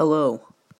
Hello.